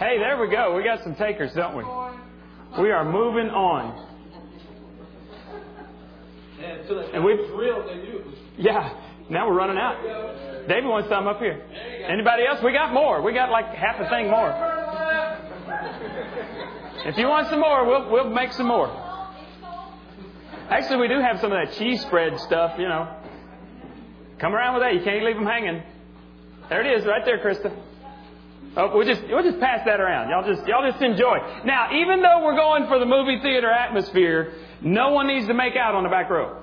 Hey, there we go. We got some takers, don't we? We are moving on. And we Yeah. Now we're running out. David wants some up here. Anybody else? We got more. We got like half a thing more. If you want some more, we'll we'll make some more. Actually, we do have some of that cheese spread stuff. You know, come around with that. You can't leave them hanging. There it is, right there, Krista. Oh, we'll just we'll just pass that around. Y'all just y'all just enjoy. Now, even though we're going for the movie theater atmosphere, no one needs to make out on the back row.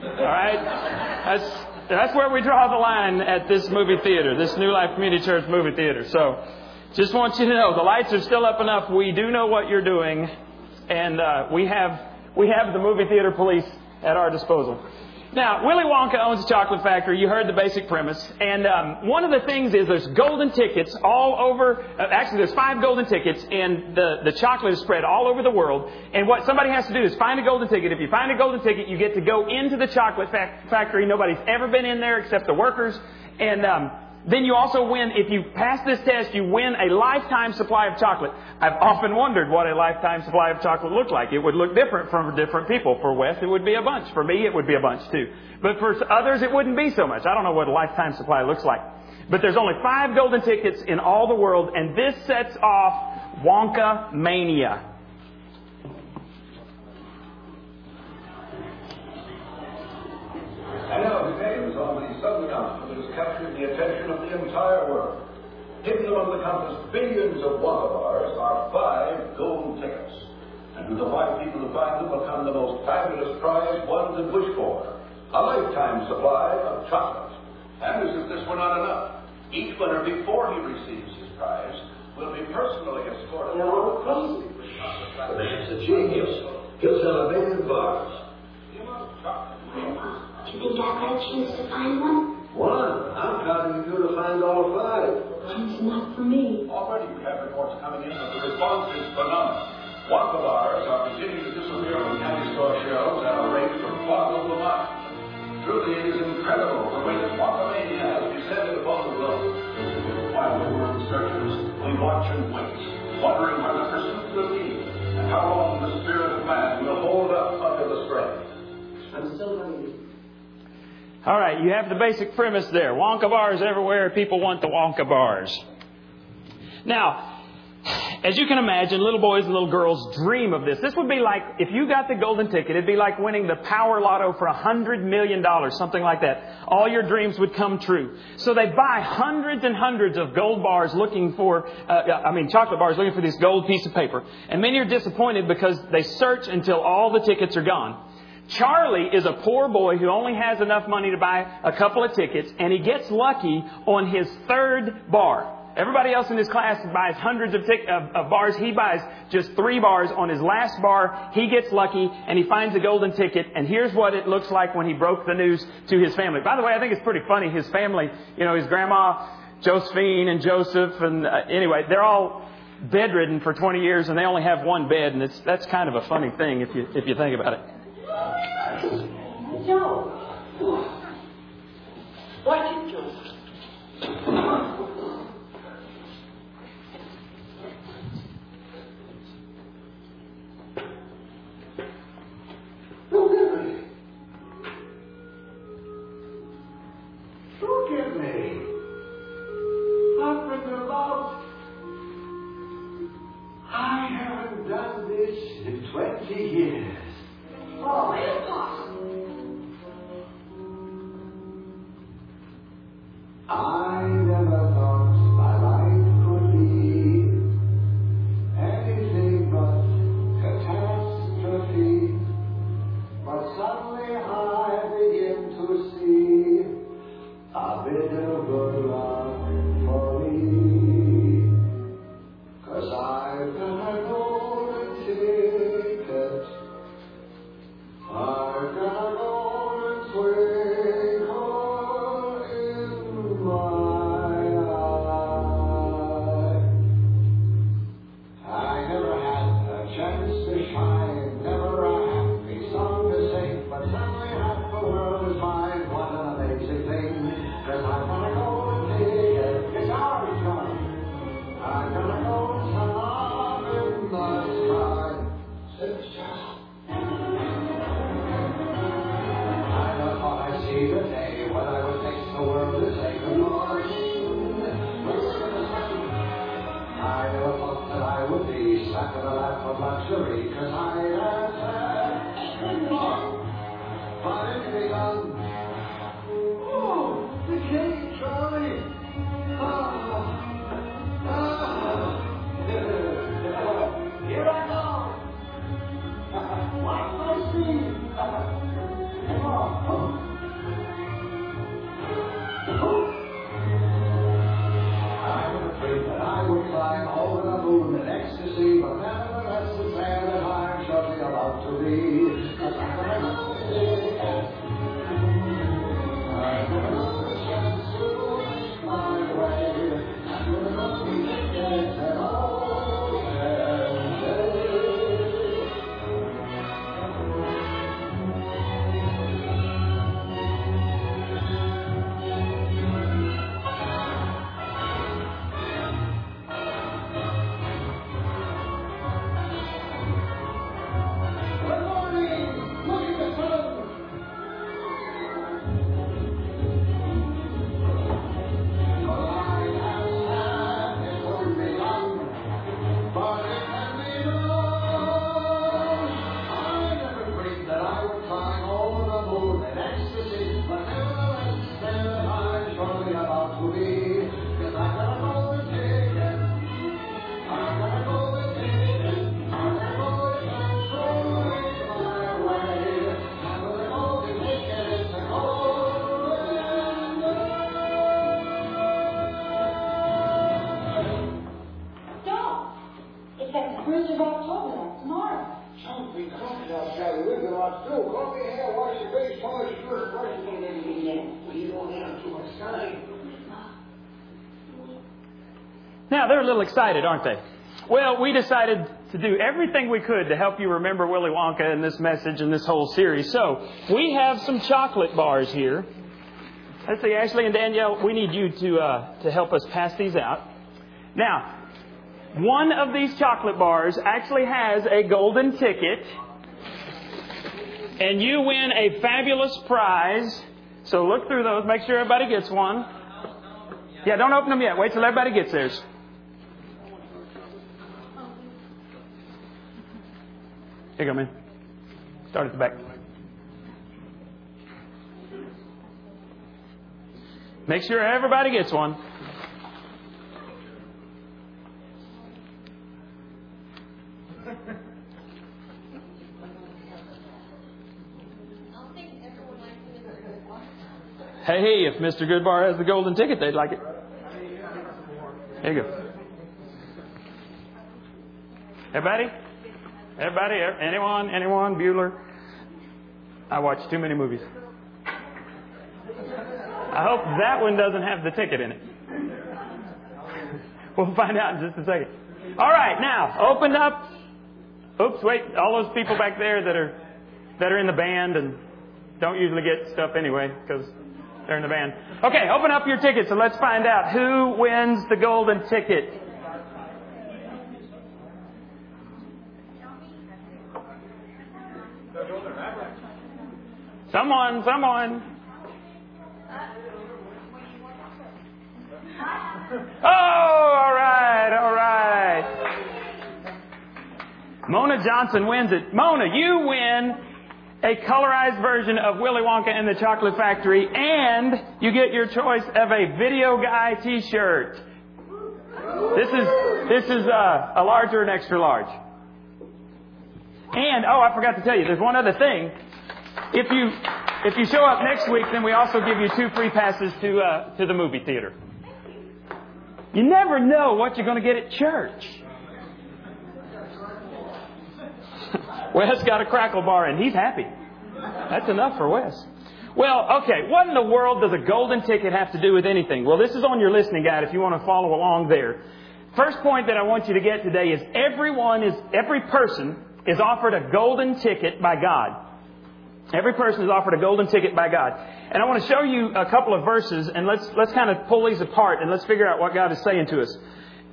All right, that's that's where we draw the line at this movie theater, this New Life Community Church movie theater. So, just want you to know the lights are still up enough. We do know what you're doing, and uh, we have we have the movie theater police at our disposal. Now, Willy Wonka owns a chocolate factory. You heard the basic premise. And um, one of the things is there's golden tickets all over. Uh, actually, there's five golden tickets, and the, the chocolate is spread all over the world. And what somebody has to do is find a golden ticket. If you find a golden ticket, you get to go into the chocolate fa- factory. Nobody's ever been in there except the workers. And um, then you also win, if you pass this test, you win a lifetime supply of chocolate. I've often wondered what a lifetime supply of chocolate looked like. It would look different from different people. For Wes, it would be a bunch. For me, it would be a bunch too. But for others, it wouldn't be so much. I don't know what a lifetime supply looks like. But there's only five golden tickets in all the world, and this sets off Wonka Mania. I know name is on the southern continent has captured the attention of the entire world. Hidden among the countless billions of Wonka bars are five gold tickets. And to the five people who find them will come the most fabulous prize one could wish for. A lifetime supply of chocolate. And as if this were not enough, each winner before he receives his prize will be personally escorted. No, crazy. The man's a genius. He'll sell a million bars. The amount of chocolate you think I've got a chance to find one? One? I'm counting you to find all five. One's enough for me. Already we have reports coming in that the response is phenomenal. Wonka bars are beginning to disappear from candy store shelves at a rate that boggles the mind. Truly, it is incredible the way that Wonkamania has descended upon the globe. While the world searches, we watch and wait, wondering where the pursuit will lead, and how long the spirit of man will hold up under the strain. I'm still waiting. All right, you have the basic premise there. Wonka bars everywhere. People want the Wonka bars. Now, as you can imagine, little boys and little girls dream of this. This would be like, if you got the golden ticket, it'd be like winning the power lotto for a hundred million dollars, something like that. All your dreams would come true. So they buy hundreds and hundreds of gold bars looking for, uh, I mean, chocolate bars looking for this gold piece of paper. And many are disappointed because they search until all the tickets are gone. Charlie is a poor boy who only has enough money to buy a couple of tickets, and he gets lucky on his third bar. Everybody else in his class buys hundreds of, tic- of, of, bars. He buys just three bars. On his last bar, he gets lucky and he finds a golden ticket. And here's what it looks like when he broke the news to his family. By the way, I think it's pretty funny. His family, you know, his grandma, Josephine and Joseph, and uh, anyway, they're all bedridden for 20 years and they only have one bed. And it's, that's kind of a funny thing if you, if you think about it. Joe. What you do? Excited, aren't they? Well, we decided to do everything we could to help you remember Willy Wonka and this message and this whole series. So, we have some chocolate bars here. Let's see, Ashley and Danielle, we need you to, uh, to help us pass these out. Now, one of these chocolate bars actually has a golden ticket, and you win a fabulous prize. So look through those, make sure everybody gets one. Yeah, don't open them yet. Wait till everybody gets theirs. Here you go, man. Start at the back. Make sure everybody gets one. Hey, if Mr. Goodbar has the golden ticket, they'd like it. There you go. Everybody? Everybody? Anyone? Anyone? Bueller? I watch too many movies. I hope that one doesn't have the ticket in it. We'll find out in just a second. All right, now open up. Oops, wait! All those people back there that are that are in the band and don't usually get stuff anyway because they're in the band. Okay, open up your tickets and let's find out who wins the golden ticket. Someone, someone. Oh, all right, all right. Mona Johnson wins it. Mona, you win a colorized version of Willy Wonka and the Chocolate Factory, and you get your choice of a Video Guy T-shirt. This is this is uh, a large or an extra large. And oh, I forgot to tell you, there's one other thing. If you if you show up next week, then we also give you two free passes to uh, to the movie theater. You never know what you're going to get at church. Wes got a Krackel bar and he's happy. That's enough for Wes. Well, okay, what in the world does a golden ticket have to do with anything? Well, this is on your listening guide if you want to follow along there. First point that I want you to get today is everyone is, every person is offered a golden ticket by God. Every person is offered a golden ticket by God. And I want to show you a couple of verses and let's, let's kind of pull these apart and let's figure out what God is saying to us.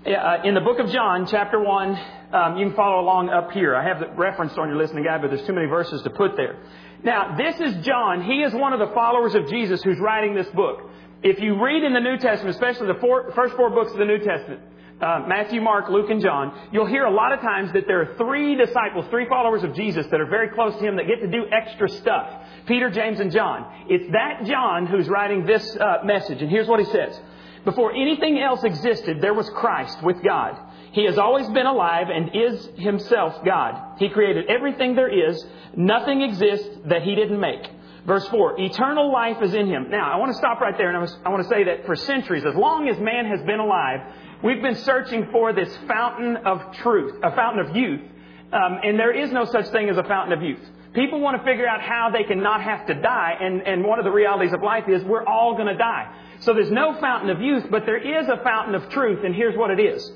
Uh, in the book of John, chapter 1, um, you can follow along up here. I have it referenced on your listening guide, but there's too many verses to put there. Now, this is John. He is one of the followers of Jesus who's writing this book. If you read in the New Testament, especially the four, first four books of the New Testament, uh, Matthew, Mark, Luke, and John, you'll hear a lot of times that there are three disciples, three followers of Jesus that are very close to him that get to do extra stuff. Peter, James, and John. It's that John who's writing this uh, message, and here's what he says. Before anything else existed, there was Christ with God. He has always been alive and is himself God. He created everything there is. Nothing exists that he didn't make. Verse 4, eternal life is in him. Now, I want to stop right there and I want to say that for centuries, as long as man has been alive, we've been searching for this fountain of truth, a fountain of youth. Um, and there is no such thing as a fountain of youth. People want to figure out how they can not have to die, and, and one of the realities of life is we're all going to die. So there's no fountain of youth, but there is a fountain of truth, and here's what it is.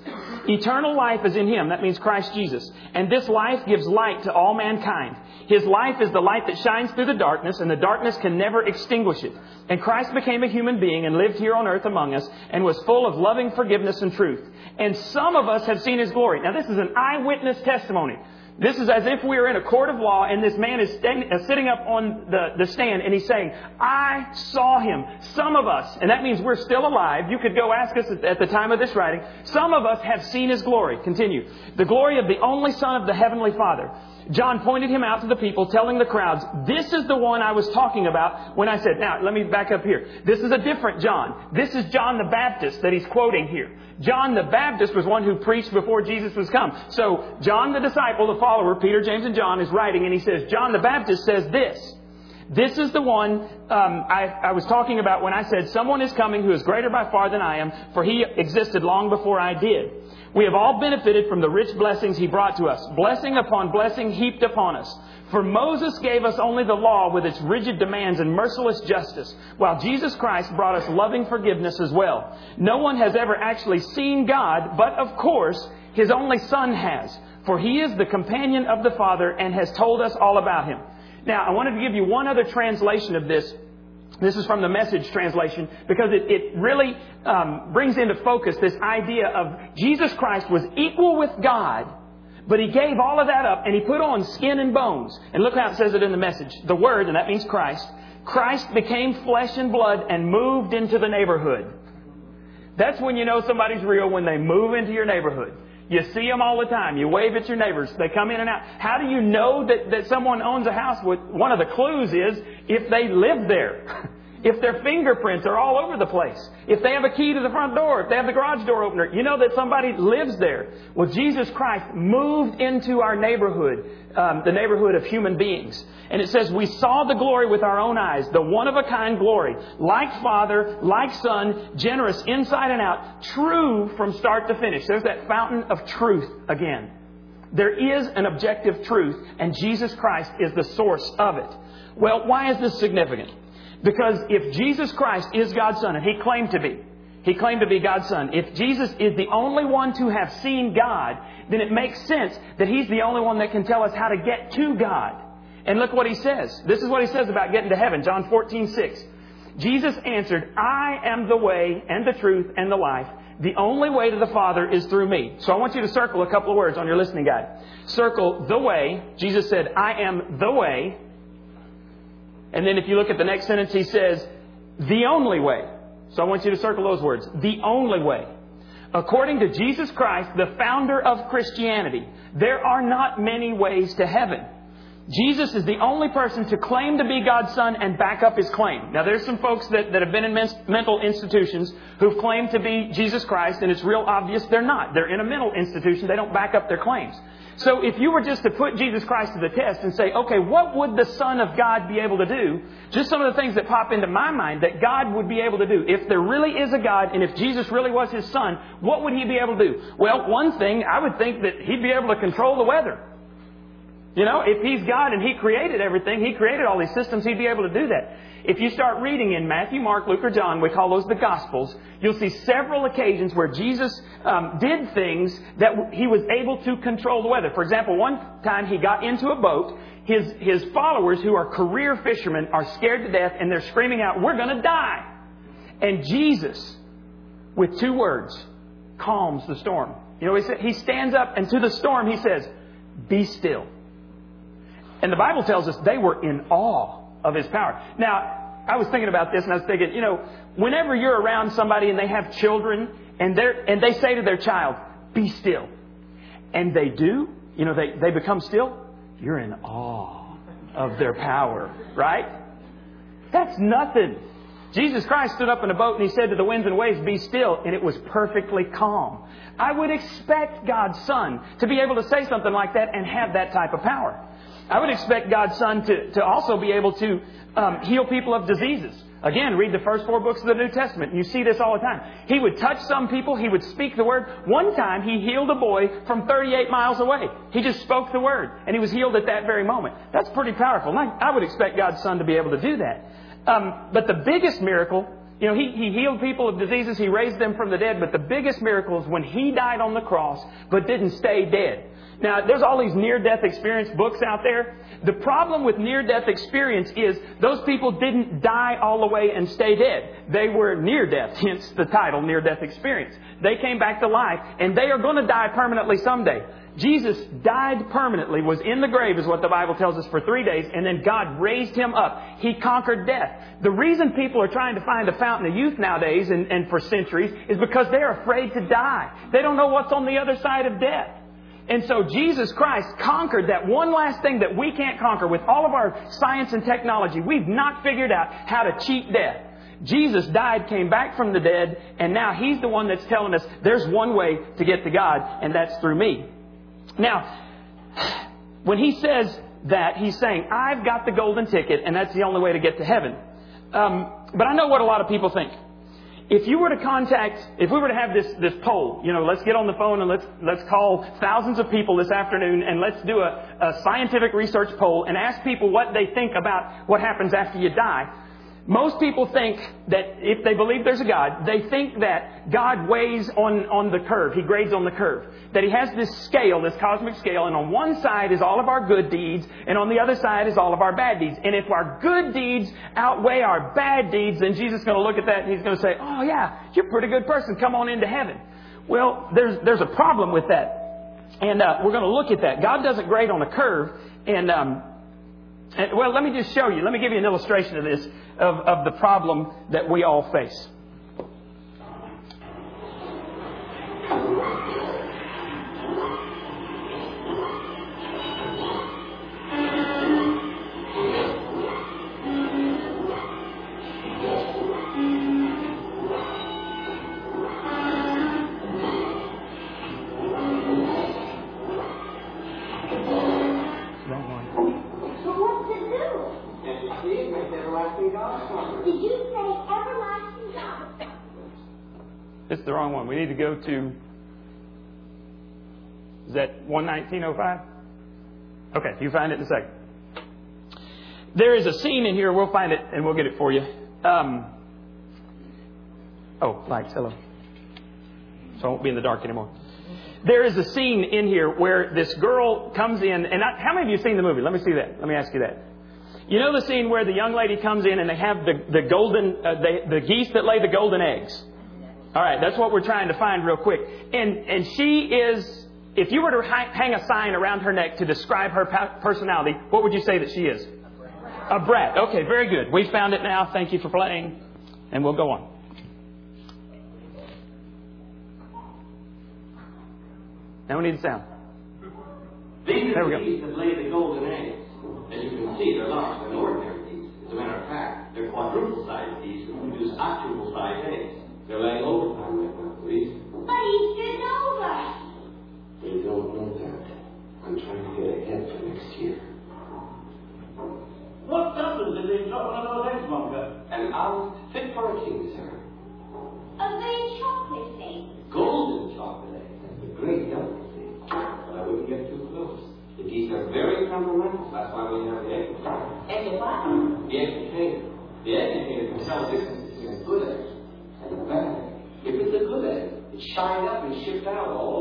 Eternal life is in Him. That means Christ Jesus. And this life gives light to all mankind. His life is the light that shines through the darkness, and the darkness can never extinguish it. And Christ became a human being and lived here on earth among us, and was full of loving forgiveness and truth. And some of us have seen His glory. Now this is an eyewitness testimony. This is as if we are in a court of law and this man is stand, uh, sitting up on the, the stand and he's saying, I saw him. Some of us, and that means we're still alive. You could go ask us at, at the time of this writing. Some of us have seen his glory. Continue. The glory of the only Son of the Heavenly Father. John pointed him out to the people, telling the crowds, This is the one I was talking about when I said, Now, let me back up here. This is a different John. This is John the Baptist that he's quoting here. John the Baptist was one who preached before Jesus was come. So, John the disciple, the follower, Peter, James, and John, is writing, and he says, John the Baptist says this This is the one um, I, I was talking about when I said, Someone is coming who is greater by far than I am, for he existed long before I did. We have all benefited from the rich blessings he brought to us, blessing upon blessing heaped upon us. For Moses gave us only the law with its rigid demands and merciless justice, while Jesus Christ brought us loving forgiveness as well. No one has ever actually seen God, but of course, his only Son has, for he is the companion of the Father and has told us all about him. Now, I wanted to give you one other translation of this. This is from the message translation because it, it really um, brings into focus this idea of Jesus Christ was equal with God, but he gave all of that up and he put on skin and bones. And look how it says it in the message. The Word, and that means Christ, Christ became flesh and blood and moved into the neighborhood. That's when you know somebody's real when they move into your neighborhood. You see them all the time. You wave at your neighbors. They come in and out. How do you know that, that someone owns a house? With, one of the clues is if they live there. if their fingerprints are all over the place, if they have a key to the front door, if they have the garage door opener, you know that somebody lives there. Well, Jesus Christ moved into our neighborhood, um, the neighborhood of human beings. And it says, We saw the glory with our own eyes, the one of a kind glory, like Father, like Son, generous inside and out, true from start to finish. There's that fountain of truth again. There is an objective truth, and Jesus Christ is the source of it. Well, why is this significant? Because if Jesus Christ is God's Son, and He claimed to be, He claimed to be God's Son, if Jesus is the only one to have seen God, then it makes sense that He's the only one that can tell us how to get to God. And look what He says. This is what He says about getting to heaven. John 14, 6. Jesus answered, I am the way and the truth and the life. The only way to the Father is through me. So I want you to circle a couple of words on your listening guide. Circle the way. Jesus said, I am the way. And then if you look at the next sentence, he says, the only way. So I want you to circle those words. The only way. According to Jesus Christ, the founder of Christianity, there are not many ways to heaven. Jesus is the only person to claim to be God's Son and back up his claim. Now, there's some folks that, that have been in mental institutions who've claimed to be Jesus Christ, and it's real obvious they're not. They're in a mental institution. They don't back up their claims. So if you were just to put Jesus Christ to the test and say, okay, what would the Son of God be able to do? Just some of the things that pop into my mind that God would be able to do. If there really is a God and if Jesus really was His Son, what would He be able to do? Well, one thing, I would think that He'd be able to control the weather. You know, if He's God and He created everything, He created all these systems, He'd be able to do that. If you start reading in Matthew, Mark, Luke, or John, we call those the Gospels, you'll see several occasions where Jesus um, did things that He was able to control the weather. For example, one time He got into a boat. His, his followers, who are career fishermen, are scared to death and they're screaming out, We're going to die. And Jesus, with two words, calms the storm. You know, he he stands up and to the storm he says, Be still. And the Bible tells us they were in awe of his power. Now, I was thinking about this and I was thinking, you know, whenever you're around somebody and they have children and they and they say to their child, "Be still," and they do, you know, they they become still. You're in awe of their power, right? That's nothing. Jesus Christ stood up in a boat and he said to the winds and waves, Be still, and it was perfectly calm. I would expect God's Son to be able to say something like that and have that type of power. I would expect God's Son to, to also be able to um, heal people of diseases. Again, read the first four books of the New Testament. You see this all the time. He would touch some people. He would speak the word. One time, he healed a boy from 38 miles away. He just spoke the word, and he was healed at that very moment. That's pretty powerful. I would expect God's Son to be able to do that. Um, but the biggest miracle, you know, he, he healed people of diseases. He raised them from the dead. But the biggest miracle is when he died on the cross, but didn't stay dead. Now, there's all these near death experience books out there. The problem with near death experience is those people didn't die all the way and stay dead. They were near death, hence the title, near death experience. They came back to life, and they are going to die permanently someday. Jesus died permanently, was in the grave, is what the Bible tells us, for three days, and then God raised him up. He conquered death. The reason people are trying to find a fountain of youth nowadays and, and for centuries is because they're afraid to die. They don't know what's on the other side of death. And so Jesus Christ conquered that one last thing that we can't conquer with all of our science and technology. We've not figured out how to cheat death. Jesus died, came back from the dead, and now He's the one that's telling us there's one way to get to God, and that's through me. Now, when he says that, he's saying, I've got the golden ticket, and that's the only way to get to heaven. Um, but I know what a lot of people think. If you were to contact, if we were to have this, this poll, you know, let's get on the phone and let's, let's call thousands of people this afternoon and let's do a, a scientific research poll and ask people what they think about what happens after you die. Most people think that if they believe there's a God, they think that God weighs on, on the curve. He grades on the curve. That He has this scale, this cosmic scale, and on one side is all of our good deeds, and on the other side is all of our bad deeds. And if our good deeds outweigh our bad deeds, then Jesus is going to look at that and He's going to say, Oh yeah, you're a pretty good person. Come on into heaven. Well, there's, there's a problem with that. And uh, we're going to look at that. God doesn't grade on a curve, and um, and, well, let me just show you. Let me give you an illustration of this, of, of the problem that we all face. Did you say everlasting God? It's the wrong one. We need to go to. Is that 11905? Okay, you find it in a second. There is a scene in here. We'll find it and we'll get it for you. Um, oh, lights. Hello. So I won't be in the dark anymore. There is a scene in here where this girl comes in, and I, how many of you have seen the movie? Let me see that. Let me ask you that. You know the scene where the young lady comes in and they have the, the golden, uh, the, the geese that lay the golden eggs. All right, that's what we're trying to find real quick. And and she is, if you were to hang a sign around her neck to describe her personality, what would you say that she is? A brat. Okay, very good. We found it now. Thank you for playing, and we'll go on. Now we need the sound. These There we the go. Geese that lay the golden eggs. As you can see, they're larger than ordinary geese. As a matter of fact, they're quadruple sized geese who produce octuple sized eggs. They're laying overtime right now, please. But he's been over. They don't know that. I'm trying to get ahead for next year. What happens if they drop one of those eggs, Wonka? An ounce fit for a king, sir. A very shined up and shipped out all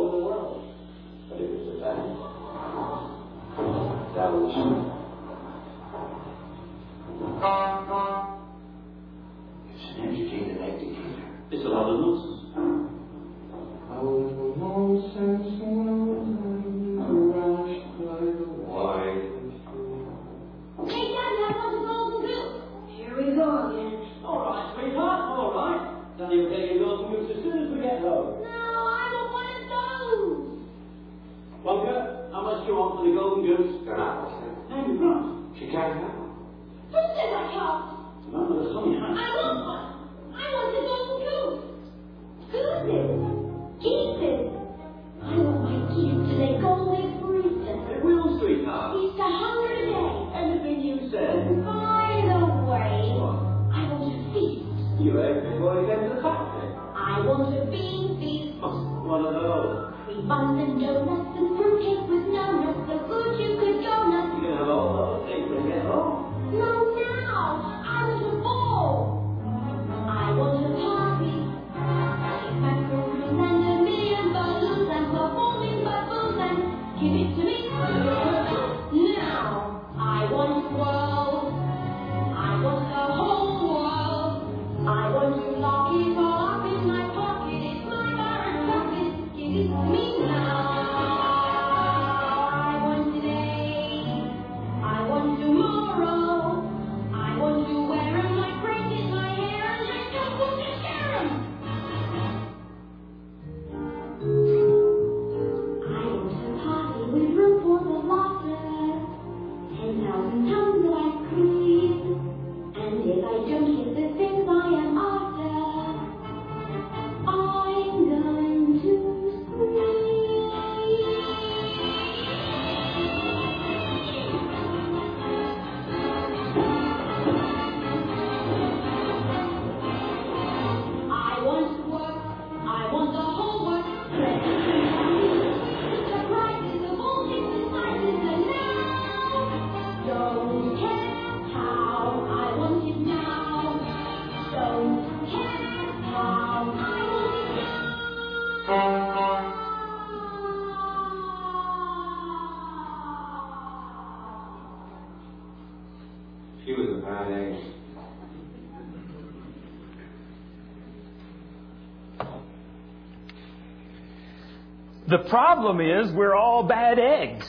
The problem is we're all bad eggs.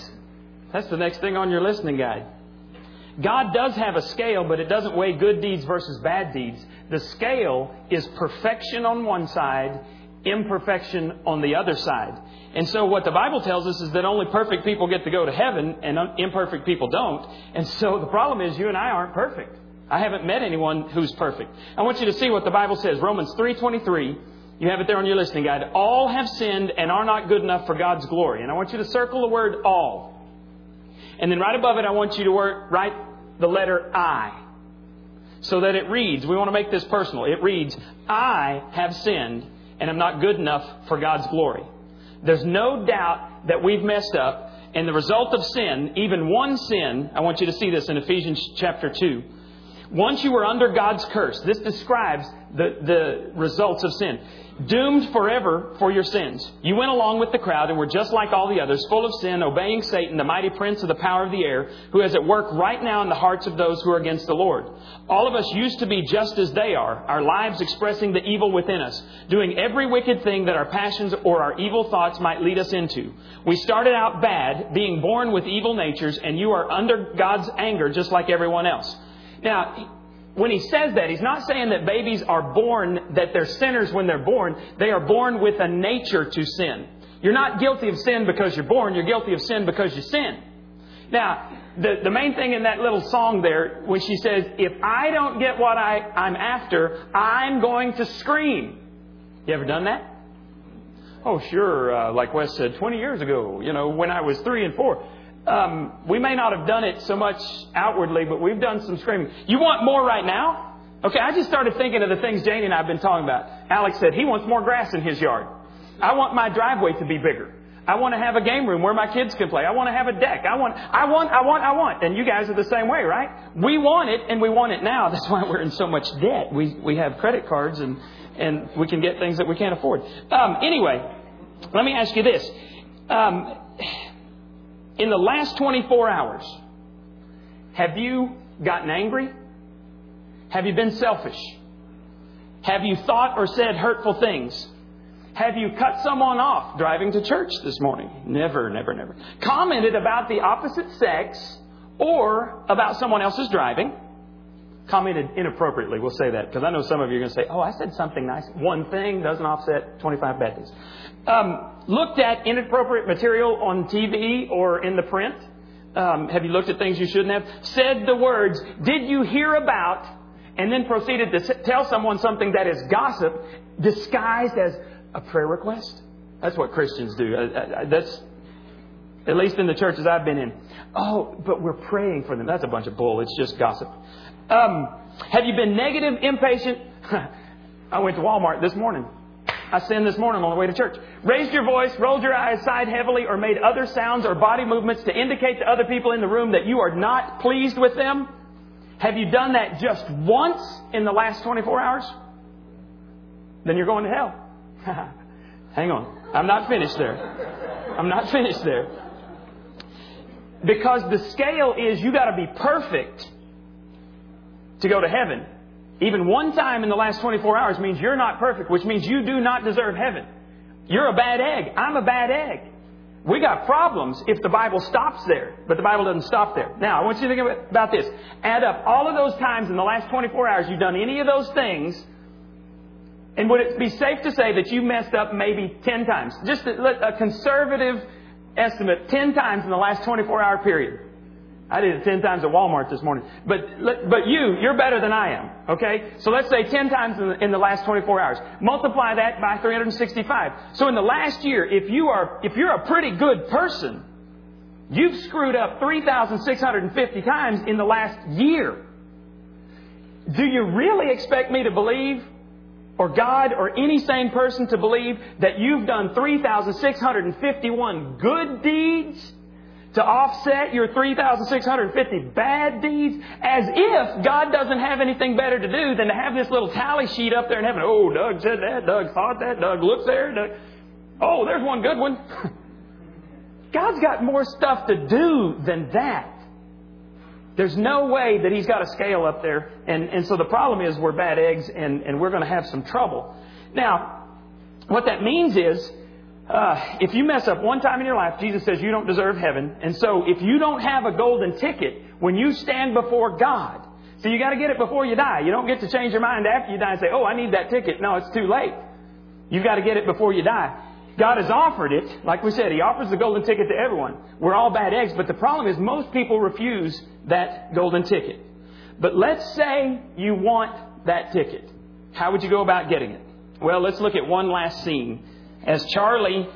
That's the next thing on your listening guide. God does have a scale, but it doesn't weigh good deeds versus bad deeds. The scale is perfection on one side, imperfection on the other side. And so what the Bible tells us is that only perfect people get to go to heaven and imperfect people don't. And so the problem is you and I aren't perfect. I haven't met anyone who's perfect. I want you to see what the Bible says. Romans 3:23. You have it there on your listening guide. All have sinned and are not good enough for God's glory. And I want you to circle the word all. And then right above it, I want you to write the letter I. So that it reads, we want to make this personal. It reads, I have sinned and am not good enough for God's glory. There's no doubt that we've messed up. And the result of sin, even one sin, I want you to see this in Ephesians chapter 2. Once you were under God's curse, this describes the, the results of sin doomed forever for your sins. You went along with the crowd and were just like all the others, full of sin, obeying Satan, the mighty prince of the power of the air, who is at work right now in the hearts of those who are against the Lord. All of us used to be just as they are, our lives expressing the evil within us, doing every wicked thing that our passions or our evil thoughts might lead us into. We started out bad, being born with evil natures, and you are under God's anger just like everyone else. Now, when he says that, he's not saying that babies are born, that they're sinners when they're born. They are born with a nature to sin. You're not guilty of sin because you're born, you're guilty of sin because you sin. Now, the, the main thing in that little song there, when she says, If I don't get what I, I'm after, I'm going to scream. You ever done that? Oh, sure. Uh, like Wes said, 20 years ago, you know, when I was three and four um, we may not have done it so much outwardly, but we've done some screaming. You want more right now? Okay, I just started thinking of the things Janie and I have been talking about. Alex said he wants more grass in his yard. I want my driveway to be bigger. I want to have a game room where my kids can play. I want to have a deck. I want, I want, I want, I want. And you guys are the same way, right? We want it and we want it now. That's why we're in so much debt. We, we have credit cards and, and we can get things that we can't afford. Um, anyway, let me ask you this. Um, in the last 24 hours, have you gotten angry? Have you been selfish? Have you thought or said hurtful things? Have you cut someone off driving to church this morning? Never, never, never. Commented about the opposite sex or about someone else's driving? Commented inappropriately, we'll say that, because I know some of you are going to say, oh, I said something nice. One thing doesn't offset 25 bad things. Um, looked at inappropriate material on TV or in the print? Um, have you looked at things you shouldn't have? Said the words, did you hear about, and then proceeded to tell someone something that is gossip disguised as a prayer request? That's what Christians do. I, I, that's, at least in the churches I've been in. Oh, but we're praying for them. That's a bunch of bull. It's just gossip. Um, have you been negative, impatient? I went to Walmart this morning. I sinned this morning on the way to church. Raised your voice, rolled your eyes, sighed heavily, or made other sounds or body movements to indicate to other people in the room that you are not pleased with them? Have you done that just once in the last 24 hours? Then you're going to hell. Hang on. I'm not finished there. I'm not finished there. Because the scale is you got to be perfect to go to heaven. Even one time in the last 24 hours means you're not perfect, which means you do not deserve heaven. You're a bad egg. I'm a bad egg. We got problems if the Bible stops there, but the Bible doesn't stop there. Now, I want you to think about this. Add up all of those times in the last 24 hours you've done any of those things, and would it be safe to say that you messed up maybe 10 times? Just a, conservative estimate, 10 times in the last 24 hour period. I did it 10 times at Walmart this morning. But, but you, you're better than I am. Okay? So let's say 10 times in the, in the last 24 hours. Multiply that by 365. So in the last year, if you are, if you're a pretty good person, you've screwed up 3,650 times in the last year. Do you really expect me to believe, or God, or any sane person to believe that you've done 3,651 good deeds to offset your 3,650 bad deeds as if God doesn't have anything better to do than to have this little tally sheet up there in heaven. Oh, Doug said that. Doug thought that. Doug looks there. Doug. Oh, there's one good one. God's got more stuff to do than that. There's no way that he's got a scale up there. And, and so the problem is we're bad eggs and, and we're going to have some trouble. Now, what that means is, uh, if you mess up one time in your life, Jesus says you don't deserve heaven. And so if you don't have a golden ticket when you stand before God, so you got to get it before you die. You don't get to change your mind after you die and say, oh, I need that ticket. No, it's too late. You've got to get it before you die. God has offered it. Like we said, He offers the golden ticket to everyone. We're all bad eggs, but the problem is most people refuse that golden ticket. But let's say you want that ticket. How would you go about getting it? Well, let's look at one last scene. As Charlie,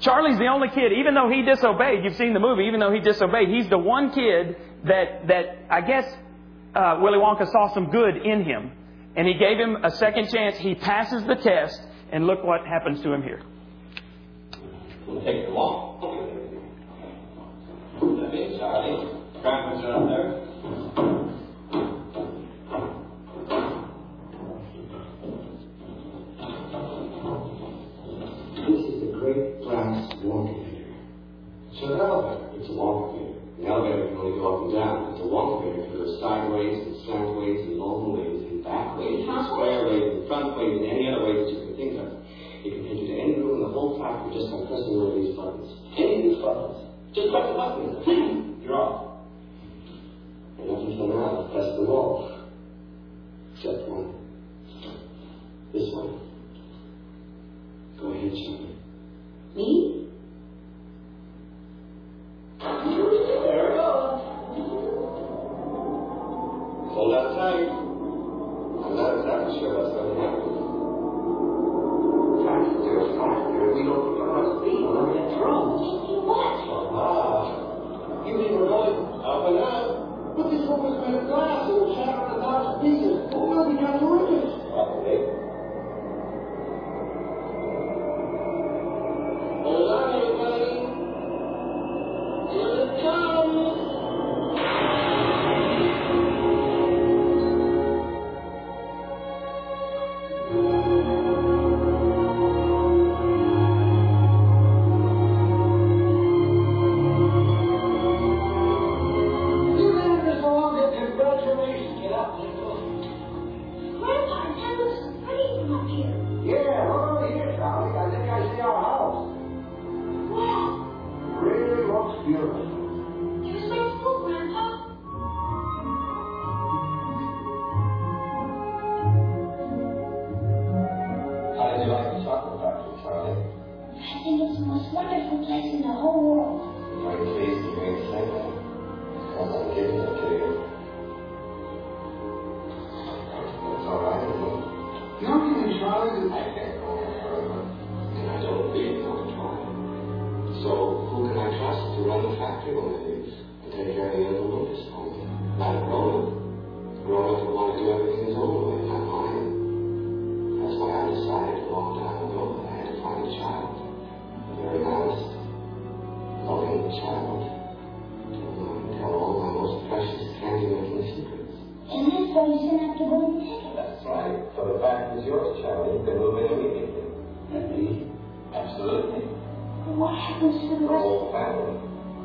Charlie's the only kid, even though he disobeyed, you've seen the movie, even though he disobeyed, he's the one kid that, that I guess uh, Willy Wonka saw some good in him. And he gave him a second chance. He passes the test, and look what happens to him here. Take. That means, Charlie. There. It's an elevator. It's a Wonkavator. The elevator can only go up and down. It's a Wonkavator. It goes sideways and slantways and long ways and back ways and square ways and front ways and any other ways that you can think of. It can take you to any room in the whole factory just by pressing one of these buttons. Any of these buttons. Just press the button. You're off. Now, I've pressed them all. Except one. This one. Go ahead, Charlie. I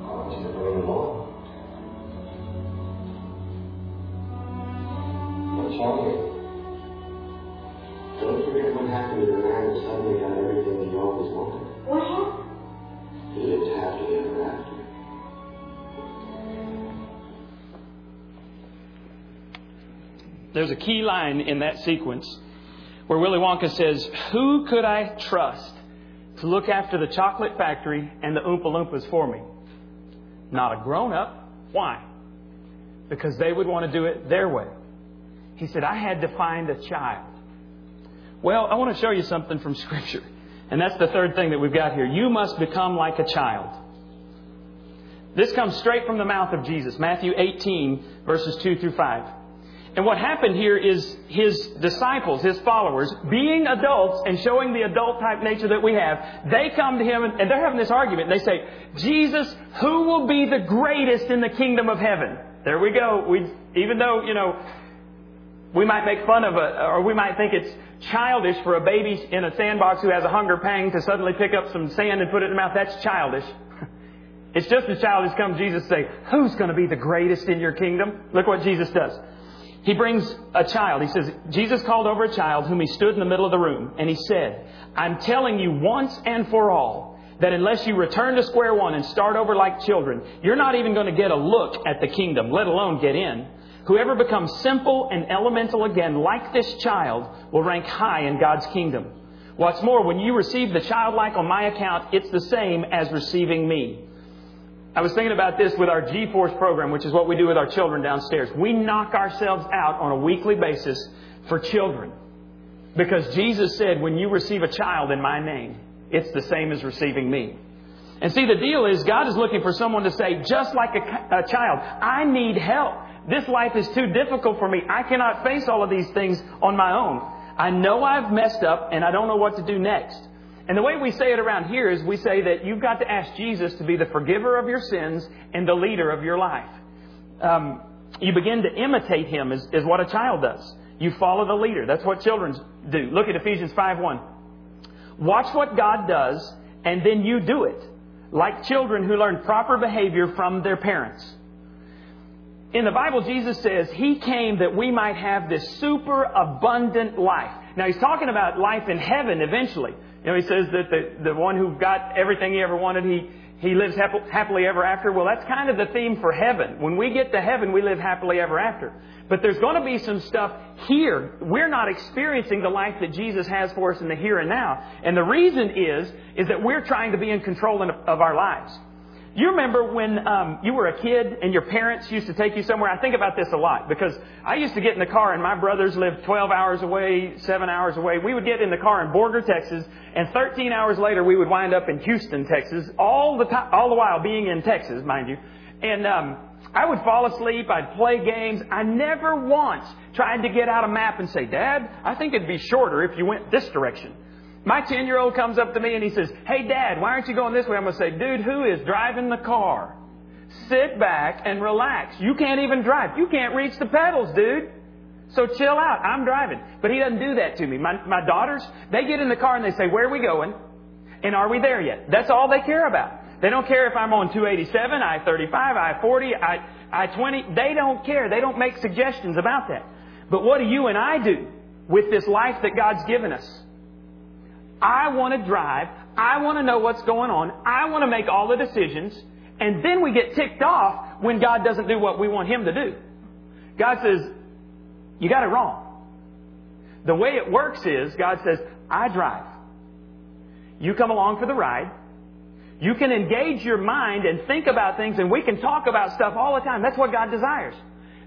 want you to bring them all. But Charlie, don't forget what happened to the man who suddenly got everything he always wanted. What happened? He lived happily ever after. There's a key line in that sequence where Willy Wonka says, Who could I trust to look after the chocolate factory and the Oompa Loompas for me? Not a grown up. Why? Because they would want to do it their way. He said, I had to find a child. Well, I want to show you something from Scripture. And that's the third thing that we've got here. You must become like a child. This comes straight from the mouth of Jesus, Matthew 18, verses 2 through 5. And what happened here is his disciples, his followers, being adults and showing the adult type nature that we have, they come to him and they're having this argument. They say, Jesus, who will be the greatest in the kingdom of heaven? There we go. We, even though, you know, we might make fun of it, or we might think it's childish for a baby in a sandbox who has a hunger pang to suddenly pick up some sand and put it in the mouth. That's childish. It's just as childish comes to Jesus say, Who's going to be the greatest in your kingdom? Look what Jesus does. He brings a child. He says, Jesus called over a child whom he stood in the middle of the room, and he said, I'm telling you once and for all that unless you return to square one and start over like children, you're not even going to get a look at the kingdom, let alone get in. Whoever becomes simple and elemental again, like this child, will rank high in God's kingdom. What's more, when you receive the childlike on my account, it's the same as receiving me. I was thinking about this with our G Force program, which is what we do with our children downstairs. We knock ourselves out on a weekly basis for children. Because Jesus said, when you receive a child in my name, it's the same as receiving me. And see, the deal is God is looking for someone to say, just like a, a child, I need help. This life is too difficult for me. I cannot face all of these things on my own. I know I've messed up and I don't know what to do next. And the way we say it around here is we say that you've got to ask Jesus to be the forgiver of your sins and the leader of your life. Um, you begin to imitate him is, what a child does. You follow the leader. That's what children do. Look at Ephesians 5 1. Watch what God does, and then you do it, like children who learn proper behavior from their parents. In the Bible, Jesus says He came that we might have this super abundant life. Now, He's talking about life in heaven eventually. You know, He says that the, the one who got everything He ever wanted, He, he lives happily ever after. Well, that's kind of the theme for heaven. When we get to heaven, we live happily ever after. But there's going to be some stuff here. We're not experiencing the life that Jesus has for us in the here and now. And the reason is, is that we're trying to be in control of our lives. You remember when um, you were a kid and your parents used to take you somewhere? I think about this a lot because I used to get in the car and my brothers lived 12 hours away, 7 hours away. We would get in the car in Borger, Texas, and 13 hours later we would wind up in Houston, Texas, all the time, all the while being in Texas, mind you. And um, I would fall asleep. I'd play games. I never once tried to get out a map and say, Dad, I think it'd be shorter if you went this direction. My 10 year old comes up to me and he says, Hey, Dad, why aren't you going this way? I'm going to say, Dude, who is driving the car? Sit back and relax. You can't even drive. You can't reach the pedals, dude. So chill out. I'm driving. But he doesn't do that to me. My, my daughters, they get in the car and they say, Where are we going? And are we there yet? That's all they care about. They don't care if I'm on 287, I 35, I 40, I, I 20. They don't care. They don't make suggestions about that. But what do you and I do with this life that God's given us? I want to drive. I want to know what's going on. I want to make all the decisions. And then we get ticked off when God doesn't do what we want Him to do. God says, You got it wrong. The way it works is God says, I drive. You come along for the ride. You can engage your mind and think about things, and we can talk about stuff all the time. That's what God desires.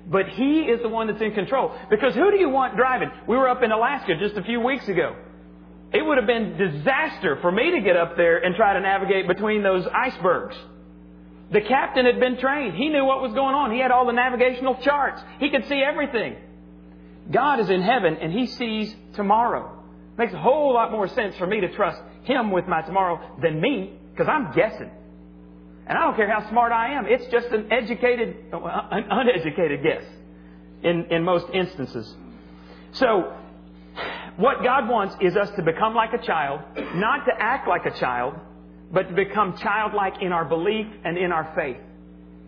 But He is the one that's in control. Because who do you want driving? We were up in Alaska just a few weeks ago. It would have been disaster for me to get up there and try to navigate between those icebergs. The captain had been trained. He knew what was going on. He had all the navigational charts. He could see everything. God is in heaven and He sees tomorrow. Makes a whole lot more sense for me to trust Him with my tomorrow than me because I'm guessing. And I don't care how smart I am. It's just an educated, uh, an uneducated guess in, in most instances. So what God wants is us to become like a child, not to act like a child, but to become childlike in our belief and in our faith.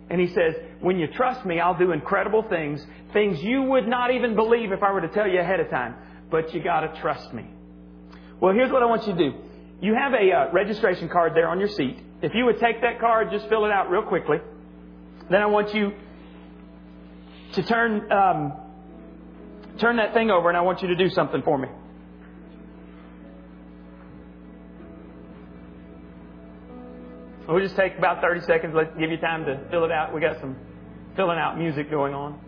And He says, when you trust me, I'll do incredible things, things you would not even believe if I were to tell you ahead of time. But you gotta trust me. Well, here's what I want you to do. You have a uh, registration card there on your seat. If you would take that card, just fill it out real quickly. Then I want you to turn um, turn that thing over, and I want you to do something for me. We'll just take about 30 seconds. Let's give you time to fill it out. We got some filling out music going on.